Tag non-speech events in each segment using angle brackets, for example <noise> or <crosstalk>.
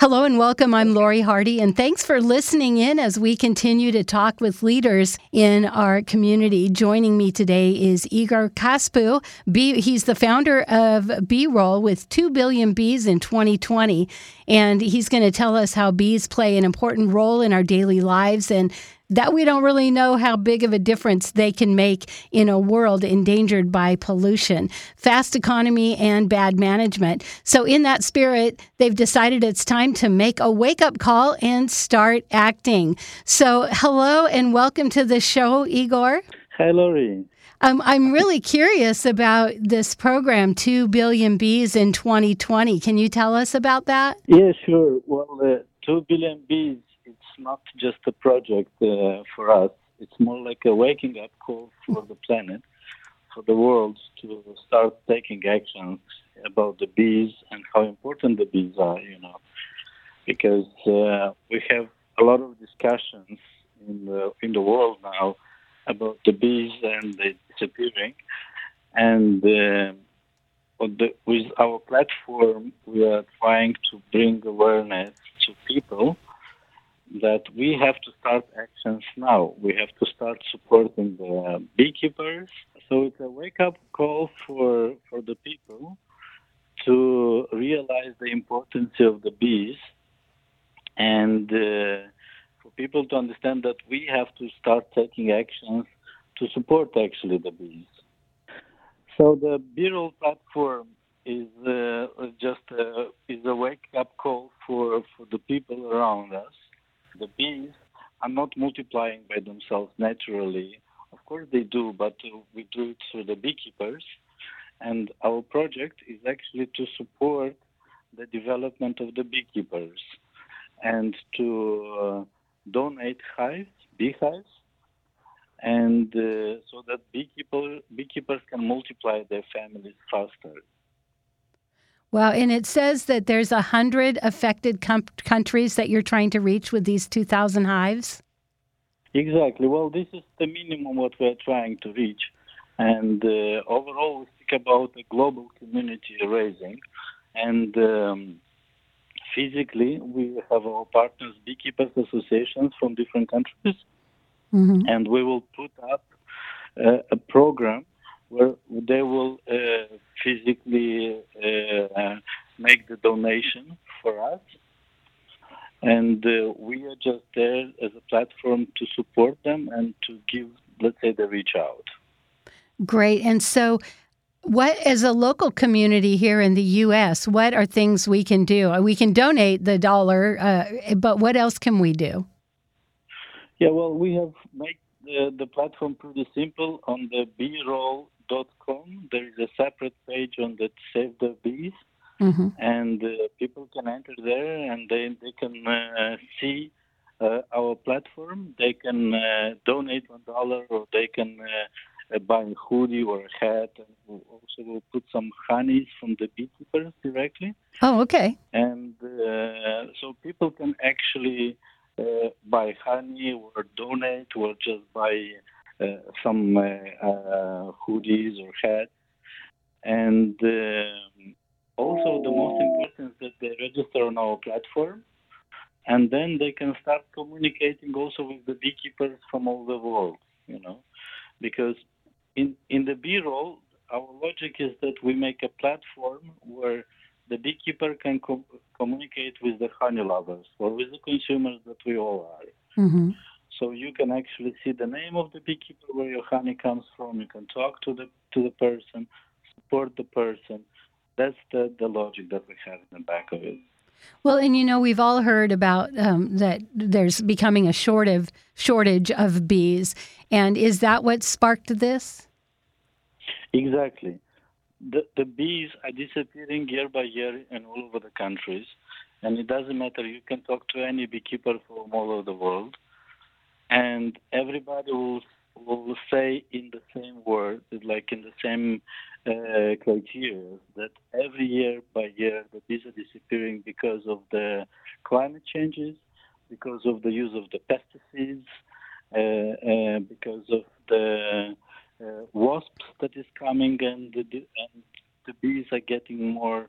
Hello and welcome. I'm Lori Hardy, and thanks for listening in as we continue to talk with leaders in our community. Joining me today is Igor Casapooh. he's the founder of beerole with 2 billion bees in 2020, and he's going to tell us how bees play an important role in our daily lives and that we don't really know how big of a difference they can make in a world endangered by pollution, fast economy, and bad management. So, in that spirit, they've decided it's time to make a wake up call and start acting. So, hello and welcome to the show, Igor. Hi, Lori. Um, I'm really curious about this program, 2 billion bees in 2020. Can you tell us about that? Yeah, sure. Well, uh, 2 billion bees not just a project uh, for us. It's more like a waking up call for the planet, for the world to start taking actions about the bees and how important the bees are, you know, because uh, we have a lot of discussions in the in the world now about the bees and the disappearing, and uh, the, with our platform we are trying to bring awareness to people that we have to start actions now. We have to start supporting the beekeepers. So it's a wake up call for, for the people to realize the importance of the bees and uh, for people to understand that we have to start taking actions to support actually the bees. So the beerole platform is uh, just a, is a wake up call for, for the people around us the bees are not multiplying by themselves naturally. Of course they do, but uh, we do it through the beekeepers. And our project is actually to support the development of the beekeepers and to uh, donate hives, beehives, and uh, so that beekeeper, beekeepers can multiply their families faster. Wow, and it says that there's a hundred affected com- countries that you're trying to reach with these 2,000 hives. Exactly. Well, this is the minimum what we're trying to reach, and uh, overall we speak about a global community raising, and um, physically we have our partners, beekeepers associations from different countries, mm-hmm. and we will put up uh, a program where they will uh, physically uh, make the donation for us. And uh, we are just there as a platform to support them and to give, let's say, the reach out. Great. And so, what, as a local community here in the U.S., what are things we can do? We can donate the dollar, uh, but what else can we do? Yeah, well, we have made the, the platform pretty simple on the beerole bees.com. There is a separate page on that Save the Bees, mm-hmm. and uh, people can enter there and they they can uh, see uh, our platform. They can uh, donate one dollar, or they can uh, buy a hoodie or a hat. And we'll also we'll put some honeys from the beekeepers directly. Oh, okay. And so people can actually buy honey or donate or just buy some uh, uh, hoodies or hats. And also, the most important is that they register on our platform and then they can start communicating also with the beekeepers from all the world, you know, because in, in the beerole, our logic is that we make a platform where the beekeeper can co- communicate with the honey lovers or with the consumers that we all are. Mm-hmm. So you can actually see the name of the beekeeper, where your honey comes from. You can talk to the to the person, support the person. That's the, the logic that we have in the back of it. Well, and you know, we've all heard about um, that there's becoming a shortage shortage of bees, and is that what sparked this? Exactly. The the bees are disappearing year by year in all over the countries, and it doesn't matter. You can talk to any beekeeper from all over the world, and everybody will will say in the same word, like in the same uh, criteria, that every year by year the bees are disappearing because of the climate changes, because of the use of the pesticides, uh, uh, because of the uh, wasps that is coming, and the, and the bees are getting more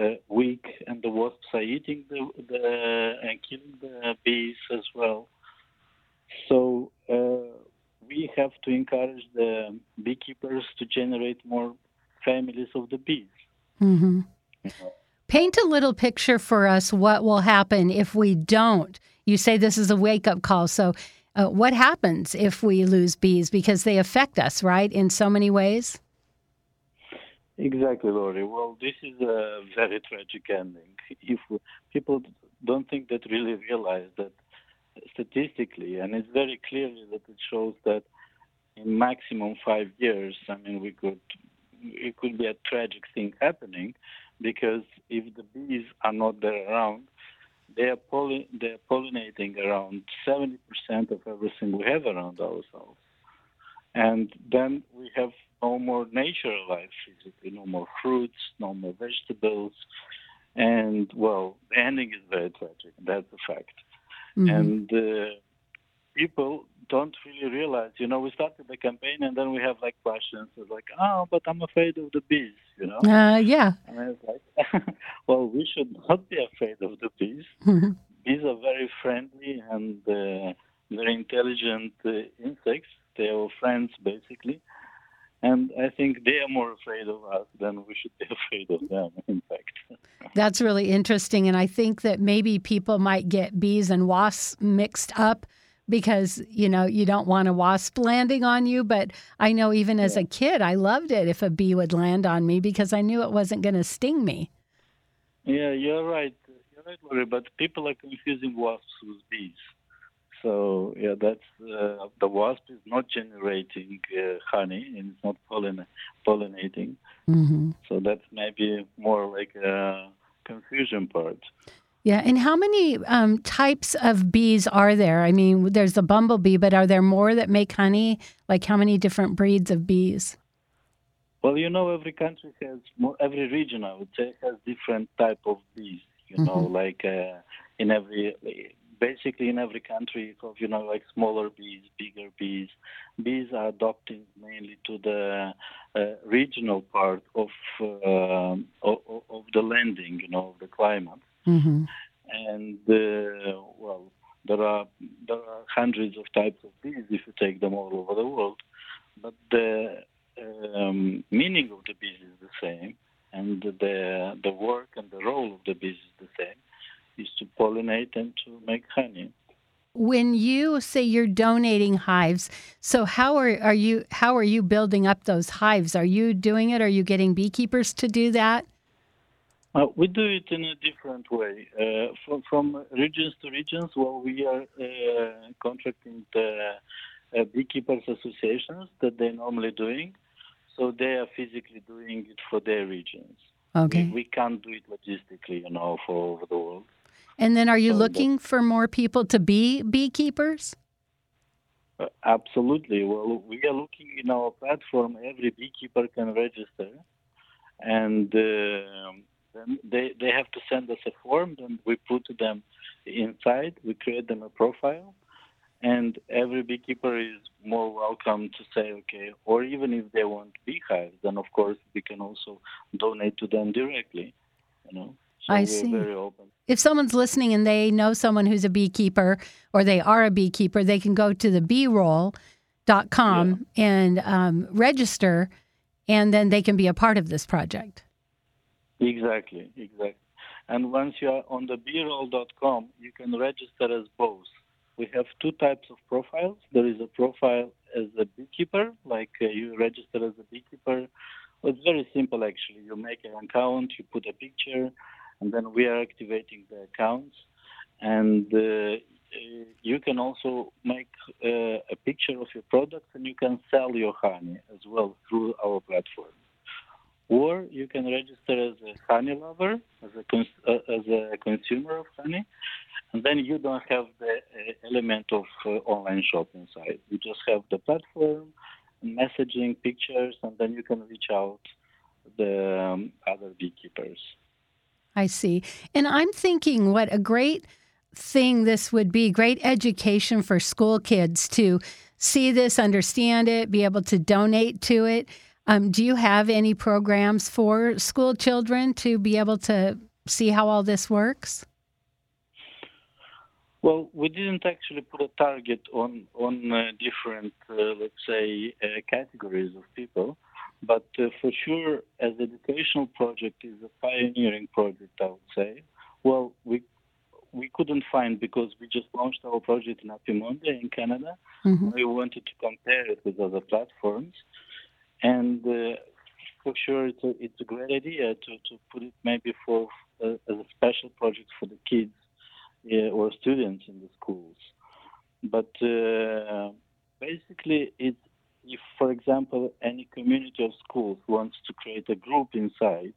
uh, weak, and the wasps are eating the, the and killing the bees as well. So uh, we have to encourage the beekeepers to generate more families of the bees. Mm-hmm. Paint a little picture for us what will happen if we don't. You say this is a wake up call. So, uh, what happens if we lose bees? Because they affect us, right, in so many ways? Exactly, Lori. Well, this is a very tragic ending. If people don't think that really realize that statistically, and it's very clearly that it shows that in maximum five years, I mean, we could it could be a tragic thing happening because if the bees are not there around, they are pollin- they are pollinating around 70% of everything we have around ourselves, and then we have no more natural life physically, no more fruits, no more vegetables, and well, the ending is very tragic. That's a fact. Mm-hmm. And uh, people don't really realize, you know, we started the campaign and then we have like questions like, oh, but I'm afraid of the bees, you know? Uh, yeah. And it's like, <laughs> well, we should not be afraid of the bees. Mm-hmm. bees are very friendly and uh, very intelligent uh, insects. They are friends, basically. And I think they are more afraid of us than we should be <laughs> afraid of them, in fact. That's really interesting. And I think that maybe people might get bees and wasps mixed up because, you know, you don't want a wasp landing on you. But I know even as a kid, I loved it if a bee would land on me because I knew it wasn't going to sting me. Yeah, you're right. You're right, Lori. But people are confusing wasps with bees. So yeah, that's uh, the wasp is not generating uh, honey and it's not pollin- pollinating. Mm-hmm. So that's maybe more like a confusion part. Yeah, and how many um, types of bees are there? I mean, there's the bumblebee, but are there more that make honey? Like how many different breeds of bees? Well, you know, every country has more, every region, I would say, has different type of bees. You mm-hmm. know, like uh, in every basically in every country you know like smaller bees, bigger bees. Bees are adopting mainly to the uh, regional part of, uh, of, of the landing, you know, of the climate. Mm-hmm. And uh, well, there are there are hundreds of types of bees if you take them all over the world, but the um, meaning of the bees is the same, and the the work and the role of the bees is the same is to pollinate and to make honey. When you say you're donating hives, so how are, are you how are you building up those hives? Are you doing it? Are you getting beekeepers to do that? Uh, we do it in a different way. Uh, from, from, regions to regions, well, we are uh, contracting the uh, beekeepers associations that they're normally doing. So they are physically doing it for their regions. Okay. We, we can't do it logistically, you know, for over the world. And then are you looking for more people to be beekeepers? Uh, absolutely. Well, we are looking in our platform, every beekeeper can register. And uh, then they, they have to send us a form, then we put them inside, we create them a profile. And every beekeeper is more welcome to say, okay, or even if they want beehives, then of course we can also donate to them directly, you know. So I see. If someone's listening and they know someone who's a beekeeper or they are a beekeeper, they can go to the beerole.com yeah. and um, register, and then they can be a part of this project. Exactly, exactly. And once you are on the beerole.com, you can register as both. We have two types of profiles. There is a profile as a beekeeper, like uh, you register as a beekeeper. it's very simple actually. You make an account, you put a picture, and then we are activating the accounts. And uh, you can also make uh, a picture of your product and you can sell your honey as well through our platform. Or you can register as a honey lover, as a, cons- uh, as a consumer of honey, and then you don't have the uh, element of uh, online shop inside. You just have the platform, messaging, pictures, and then you can reach out the um, other beekeepers. I see. And I'm thinking what a great thing this would be great education for school kids to see this, understand it, be able to donate to it. Um, do you have any programs for school children to be able to see how all this works? Well, we didn't actually put a target on on uh, different, uh, let's say, uh, categories of people, but uh, for sure, as educational project is a pioneering project, I would say. Well, we we couldn't find because we just launched our project in Apimondia in Canada. Mm-hmm. We wanted to compare it with other platforms, and uh, for sure, it's a, it's a great idea to, to put it maybe for uh, as a special project for the kids or students in the schools. But uh, basically, if, for example, any community of schools wants to create a group inside,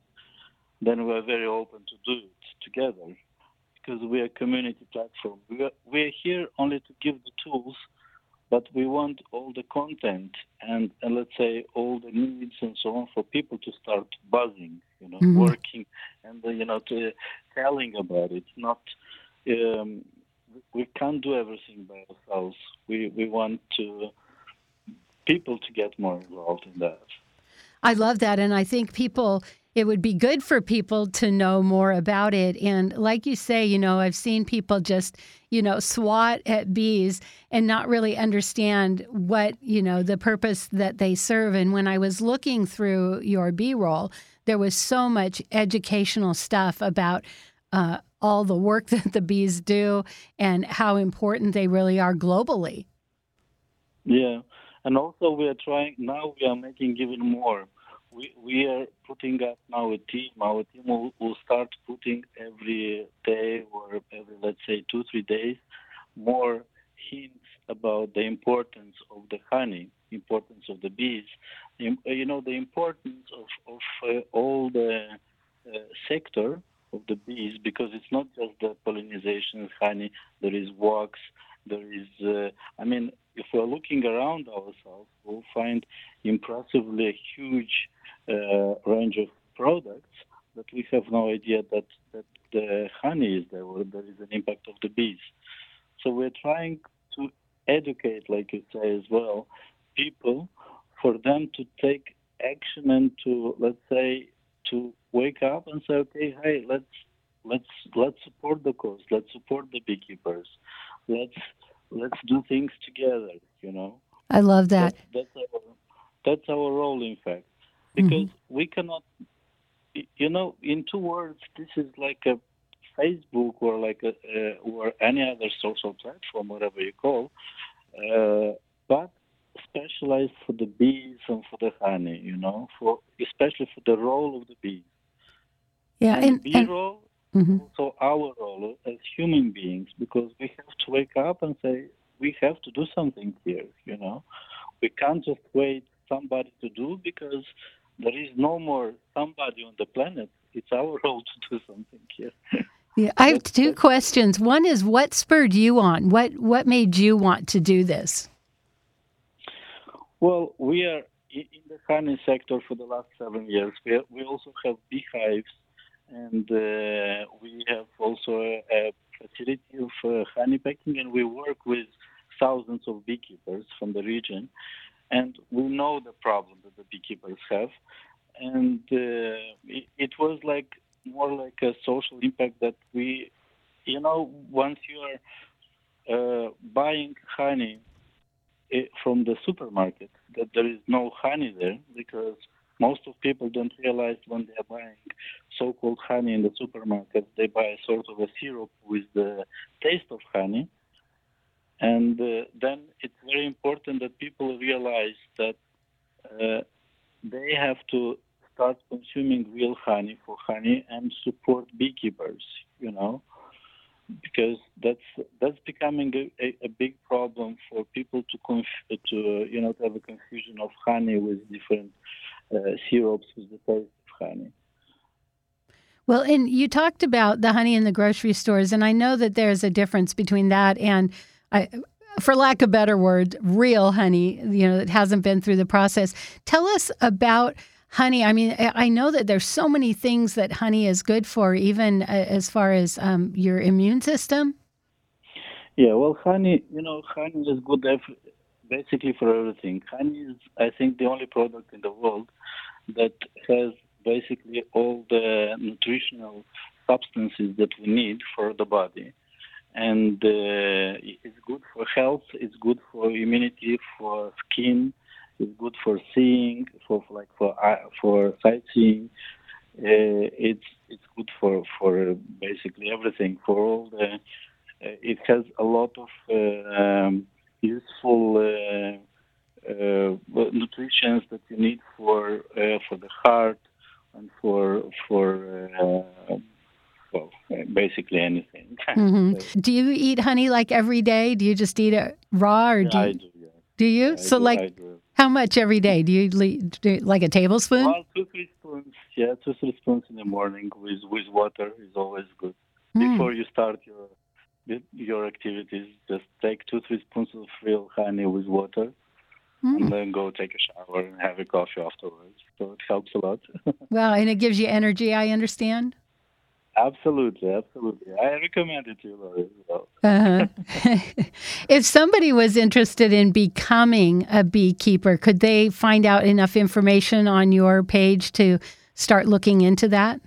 then we're very open to do it together because we're a community platform. We're, we're here only to give the tools, but we want all the content and, and let's say all the needs and so on for people to start buzzing, you know, mm-hmm. working and, uh, you know, to, telling about it. Not, um, we can't do everything by ourselves. We, we want to people to get more involved in that. I love that. And I think people it would be good for people to know more about it. And like you say, you know, I've seen people just, you know, swat at bees and not really understand what, you know, the purpose that they serve. And when I was looking through your beerole, there was so much educational stuff about uh, all the work <laughs> that the bees do and how important they really are globally. Yeah. And also, we are trying, now we are making even more we, we are putting up now a team. Our team will, will start putting every day or every, let's say, two, three days, more hints about the importance of the honey, importance of the bees, you know, the importance of, of uh, all the uh, sector of the bees, because it's not just the pollination honey, there is wax, there is, uh, I mean, if we're looking around ourselves, we'll find impressively huge Uh, range of products that we have no idea that, that the honey is there or there is an impact of the bees. So we're trying to educate, like you say as well, people for them to take action and to let's say to wake up and say, okay, hey, let's let's let's support the cause, let's support the beekeepers, let's let's do things together. You know. I love that. That's, that's our that's our role, in fact because mm-hmm. we cannot you know in two words this is like a facebook or like a uh, or any other social platform whatever you call uh, but specialized for the bees and for the honey you know for especially for the role of the bees yeah and, and bee and, role mm-hmm. also our role as human beings because we have to wake up and say we have to do something here you know we can't just wait somebody to do because there is no more somebody on the planet. It's our <laughs> role to do something here. Yeah, I have two questions. One is what spurred you on? What what made you want to do this? Well, we are in the honey sector for the last seven years. We, we also have beehives, and uh, we have also a, a facility of uh, honey packing, and we work with thousands of beekeepers from the region and we know the problem beekeepers have, and uh, it, it, was like more like a social impact that we, you know, once you are uh, buying honey eh, from the supermarket, that there is no honey there because most of people don't realize when they are buying so-called honey in the supermarket, they buy sort of a syrup with the taste of honey. And uh, then it's very important that people realize that uh, they have to start consuming real honey for honey and support beekeepers, you know, because that's that's becoming a, a, a big problem for people to conf- to you know to have a confusion of honey with different uh, syrups with the taste of honey. Well, and you talked about the honey in the grocery stores, and I know that there's a difference between that and I, for lack of better word, real honey, you know, that hasn't been through the process. Tell us about honey. I mean, I know that there's so many things that honey is good for, even uh, as far as um, your immune system. Yeah, well, honey, you know, honey is good basically for everything. Honey is, I think, the only product in the world that has basically all the nutritional substances that we need for the body. And uh, it's good for health, it's good for immunity, for skin, it's good for seeing, for, like for for sightseeing. Uh, it's it's good for for basically everything. For all the, uh, it has a lot of uh, um, useful uh, uh, nutrients that you need for for the heart and for for well, basically anything. Mm-hmm. <laughs> do you eat honey like every day? Do you just eat it raw, or yeah, do you? I do, yeah. Do you? Yeah, so, do, like, how much every day? Do you do like a tablespoon? Well, two three spoons. Yeah, two three spoons in the morning with with water is always good. Mm. Before you start your your activities, just take two three spoons of real honey with water. Mm. And then go take a shower and have a coffee afterwards. So it helps a lot. <laughs> well, and it gives you energy, I understand. Absolutely, absolutely. I recommend it to you, well. Uh-huh. <laughs> if somebody was interested in becoming a beekeeper, could they find out enough information on your page to start looking into that?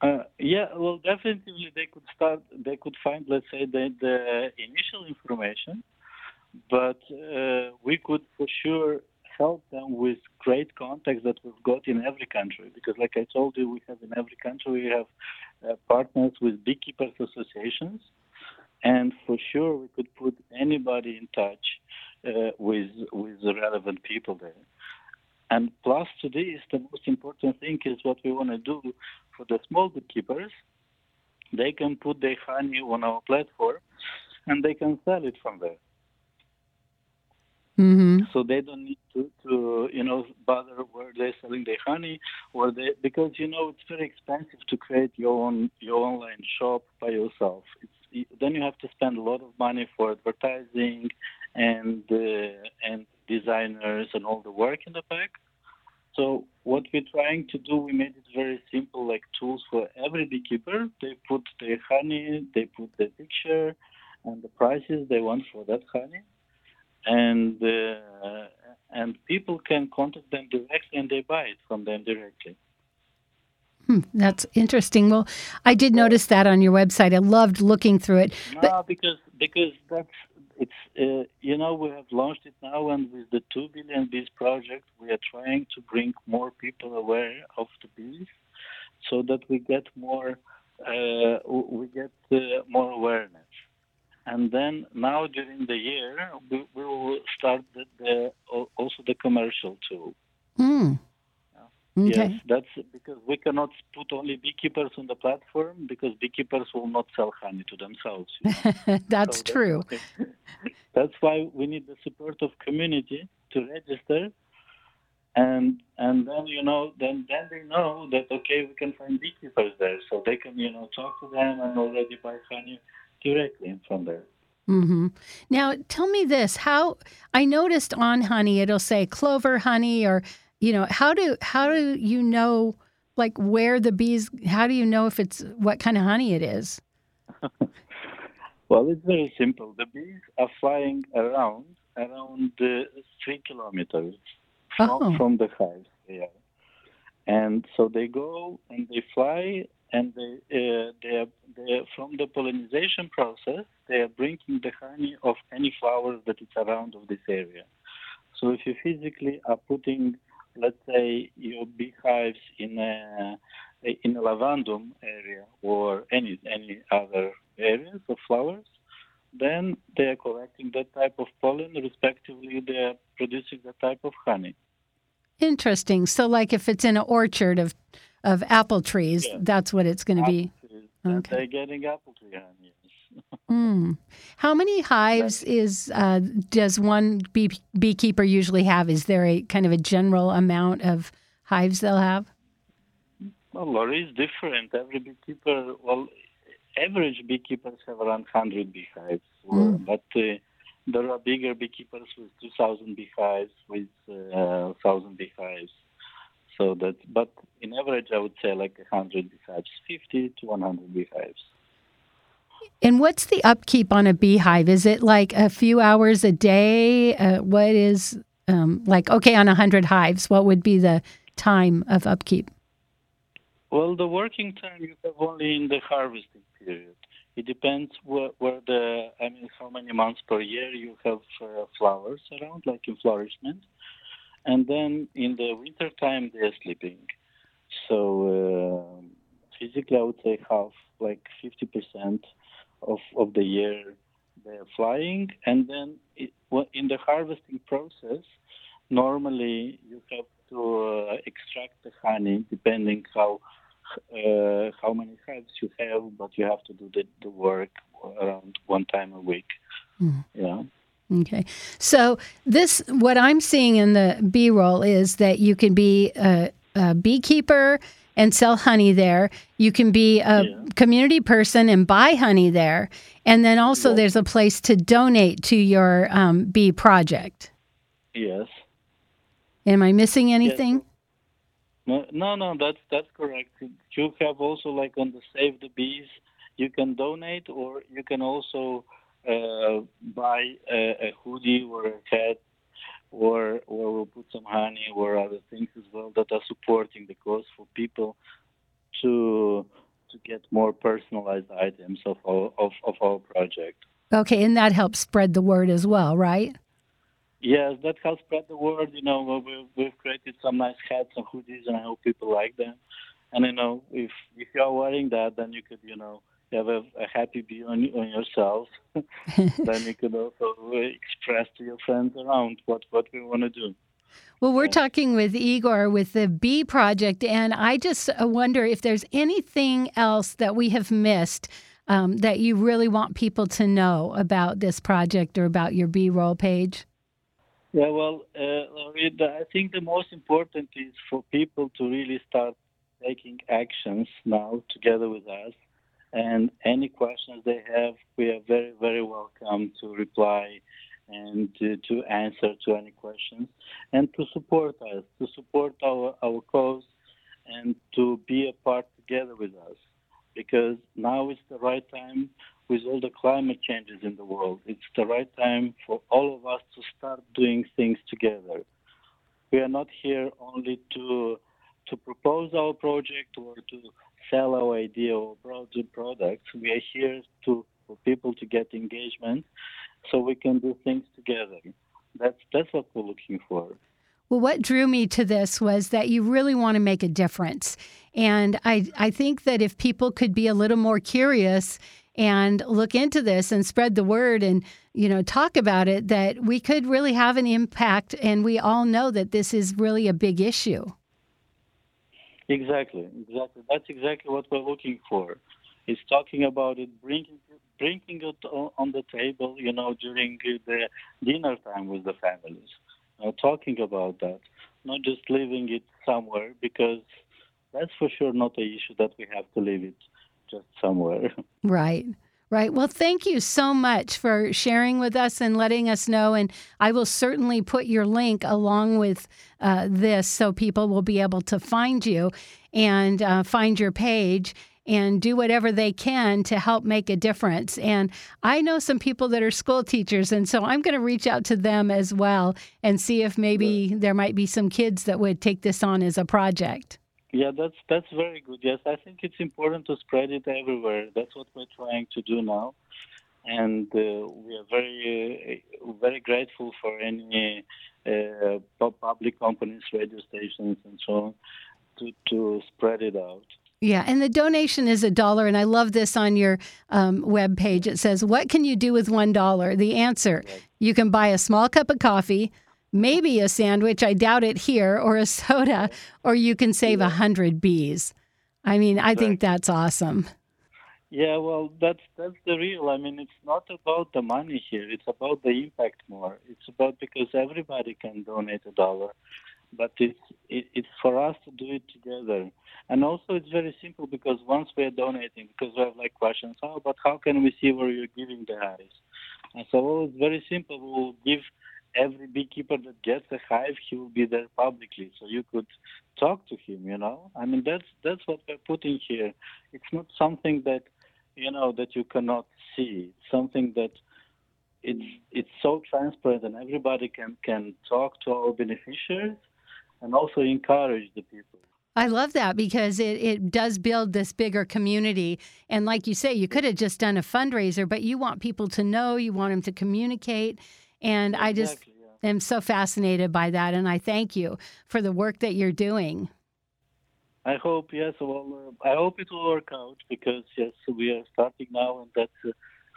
Uh, yeah, well, definitely they could start. They could find, let's say, the, the initial information, but uh, we could for sure help them with great contacts that we've got in every country. Because, like I told you, we have in every country we have uh, partners with beekeepers associations, and for sure we could put anybody in touch uh, with with the relevant people there. And plus to this, the most important thing is what we want to do for the small beekeepers. They can put their honey on our platform, and they can sell it from there. Mm-hmm. So they don't need to, to, you know, bother where they're selling their honey, or they because you know it's very expensive to create your own your online shop by yourself. It's, then you have to spend a lot of money for advertising and uh, and designers and all the work in the back. So what we're trying to do, we made it very simple, like tools for every beekeeper. They put their honey, they put the picture, and the prices they want for that honey and uh, and people can contact them directly and they buy it from them directly. Hmm, that's interesting. Well, I did notice that on your website. I loved looking through it. No, because because that's it's uh, you know we have launched it now, and with the two billion bees project, we are trying to bring more people aware of the bees, so that we get more uh, we get uh, more awareness. And then now during the year, we, we will start the, the, also the commercial too. Mm. Okay. Yes, that's because we cannot put only beekeepers on the platform because beekeepers will not sell honey to themselves. You know? <laughs> that's so true. That's, that's why we need the support of community to register, and and then you know then then they know that okay we can find beekeepers there, so they can you know talk to them and already buy honey directly from there. Mm-hmm. Now, tell me this: how I noticed on honey, it'll say clover honey, or you know, how do how do you know, like where the bees? How do you know if it's what kind of honey it is? <laughs> well, it's very simple. The bees are flying around around uh, three kilometers from, oh. from the hive. Yeah. And so they go and they fly and they, uh, they, are, they are, from the pollination process, they are bringing the honey of any flowers that is around of this area. So if you physically are putting, let's say, your beehives in a in a lavandum area or any any other areas of flowers, then they are collecting that type of pollen. Respectively, they are producing that type of honey. Interesting. So, like if it's in an orchard of of apple trees, yeah. that's what it's going to be. Okay. They're getting apple tree honey. <laughs> mm. How many hives is uh, does one bee, beekeeper usually have? Is there a kind of a general amount of hives they'll have? Well, Lori is different. Every beekeeper, well, average beekeepers have around 100 beehives, Mm. but uh, there are bigger beekeepers with 2,000 beehives, with uh, 1,000 beehives. So that, but in average, I would say like 100 beehives, 50 to 100 beehives. And what's the upkeep on a beehive? Is it like a few hours a day? Uh, what is um, like, okay, on 100 hives, what would be the time of upkeep? Well, the working time you have only in the harvesting period. It depends where, where the, I mean, how many months per year you have uh, flowers around, like in flourishment. And then in the winter time, they're sleeping. So uh, physically, I would say half, like 50% of, of the year they're flying. And then it, in the harvesting process, normally you have to uh, extract the honey depending how uh, how many hives you have, but you have to do the, the work around one time a week. Mm. Yeah. Okay. So this, what I'm seeing in the beerole is that you can be a, a beekeeper and sell honey there. You can be a yeah. community person and buy honey there. And then also yeah. there's a place to donate to your um, bee project. Yes. Am I missing anything? Yes. No, no, that's that's correct. You have also like on the Save the Bees, you can donate or you can also Uh, buy a, a, hoodie or a hat or or we'll put some honey or other things as well that are supporting the cause for people to to get more personalized items of our of, of our project. Okay, and that helps spread the word as well, right? Yes, that helps spread the word. You know, we've, we've created some nice hats and hoodies, and I hope people like them. And you know, if if you are wearing that, then you could, you know, have a, a happy bee on on yourself. <laughs> then you could also express to your friends around what what we want to do. Well, we're talking with Igor with the Bee Project, and I just uh, wonder if there's anything else that we have missed um, that you really want people to know about this project or about your beerole page. Yeah, well, uh, I think the most important is for people to really start taking actions now together with us. And any questions they have, we are very, very welcome to reply and to, to answer to any questions and to support us, to support our, our cause and to be a part together with us. Because now is the right time with all the climate changes in the world. It's the right time for all of us to start doing things together. We are not here only to to propose our project or to sell our idea or product. We are here to for people to get engagement, so we can do things together. That's that's what we're looking for. Well, what drew me to this was that you really want to make a difference. And I, I think that if people could be a little more curious and look into this and spread the word and you know talk about it that we could really have an impact and we all know that this is really a big issue exactly exactly that's exactly what we're looking for is talking about it bringing bringing it on the table you know during the dinner time with the families know, talking about that not just leaving it somewhere because that's for sure not an issue that we have to leave it just somewhere. <laughs> Right. Right. Well, thank you so much for sharing with us and letting us know. And I will certainly put your link along with uh, this so people will be able to find you and uh, find your page and do whatever they can to help make a difference. And I know some people that are school teachers, and so I'm going to reach out to them as well and see if maybe there might be some kids that would take this on as a project. Yeah, that's that's very good. Yes, I think it's important to spread it everywhere. That's what we're trying to do now, and uh, we are very uh, very grateful for any uh, public companies, radio stations, and so on to to spread it out. Yeah, and the donation is a dollar. And I love this on your um, web page. It says, What can you do with one dollar?" dollar? The answer you can buy a small cup of coffee, maybe a sandwich, I doubt it here, or a <laughs> soda, or you can save a hundred bees. I mean, I think that's awesome. Yeah, well, that's that's the real. I mean, it's not about the money here. It's about the impact more. It's about because everybody can donate a dollar, but it's it, it's for us to do it together. And also, it's very simple because once we're donating, because we have like questions, oh, but how can we see where you're giving the hives? And so, well, it's very simple. We'll give every beekeeper that gets a hive, he will be there publicly, so you could talk to him. You know, I mean that's that's what we're putting here. It's not something that you know that you cannot see. It's something that it's it's so transparent and everybody can can talk to our beneficiaries and also encourage the people. I love that because it, it does build this bigger community. And like you say, you could have just done a fundraiser, but you want people to know, you want them to communicate. And exactly, I just yeah. am so fascinated by that. And I thank you for the work that you're doing. I hope, yes, well, uh, I hope it will work out because, yes, we are starting now, and that's uh,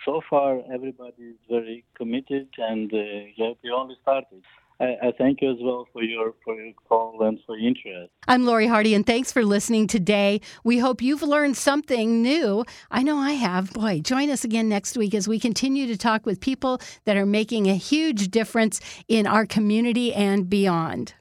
so far everybody is very committed, and uh, yeah, we only started. I, I, thank you as well for your for your call and for your interest. I'm Lori Hardy, and thanks for listening today. We hope you've learned something new. I know I have. Boy, join us again next week as we continue to talk with people that are making a huge difference in our community and beyond.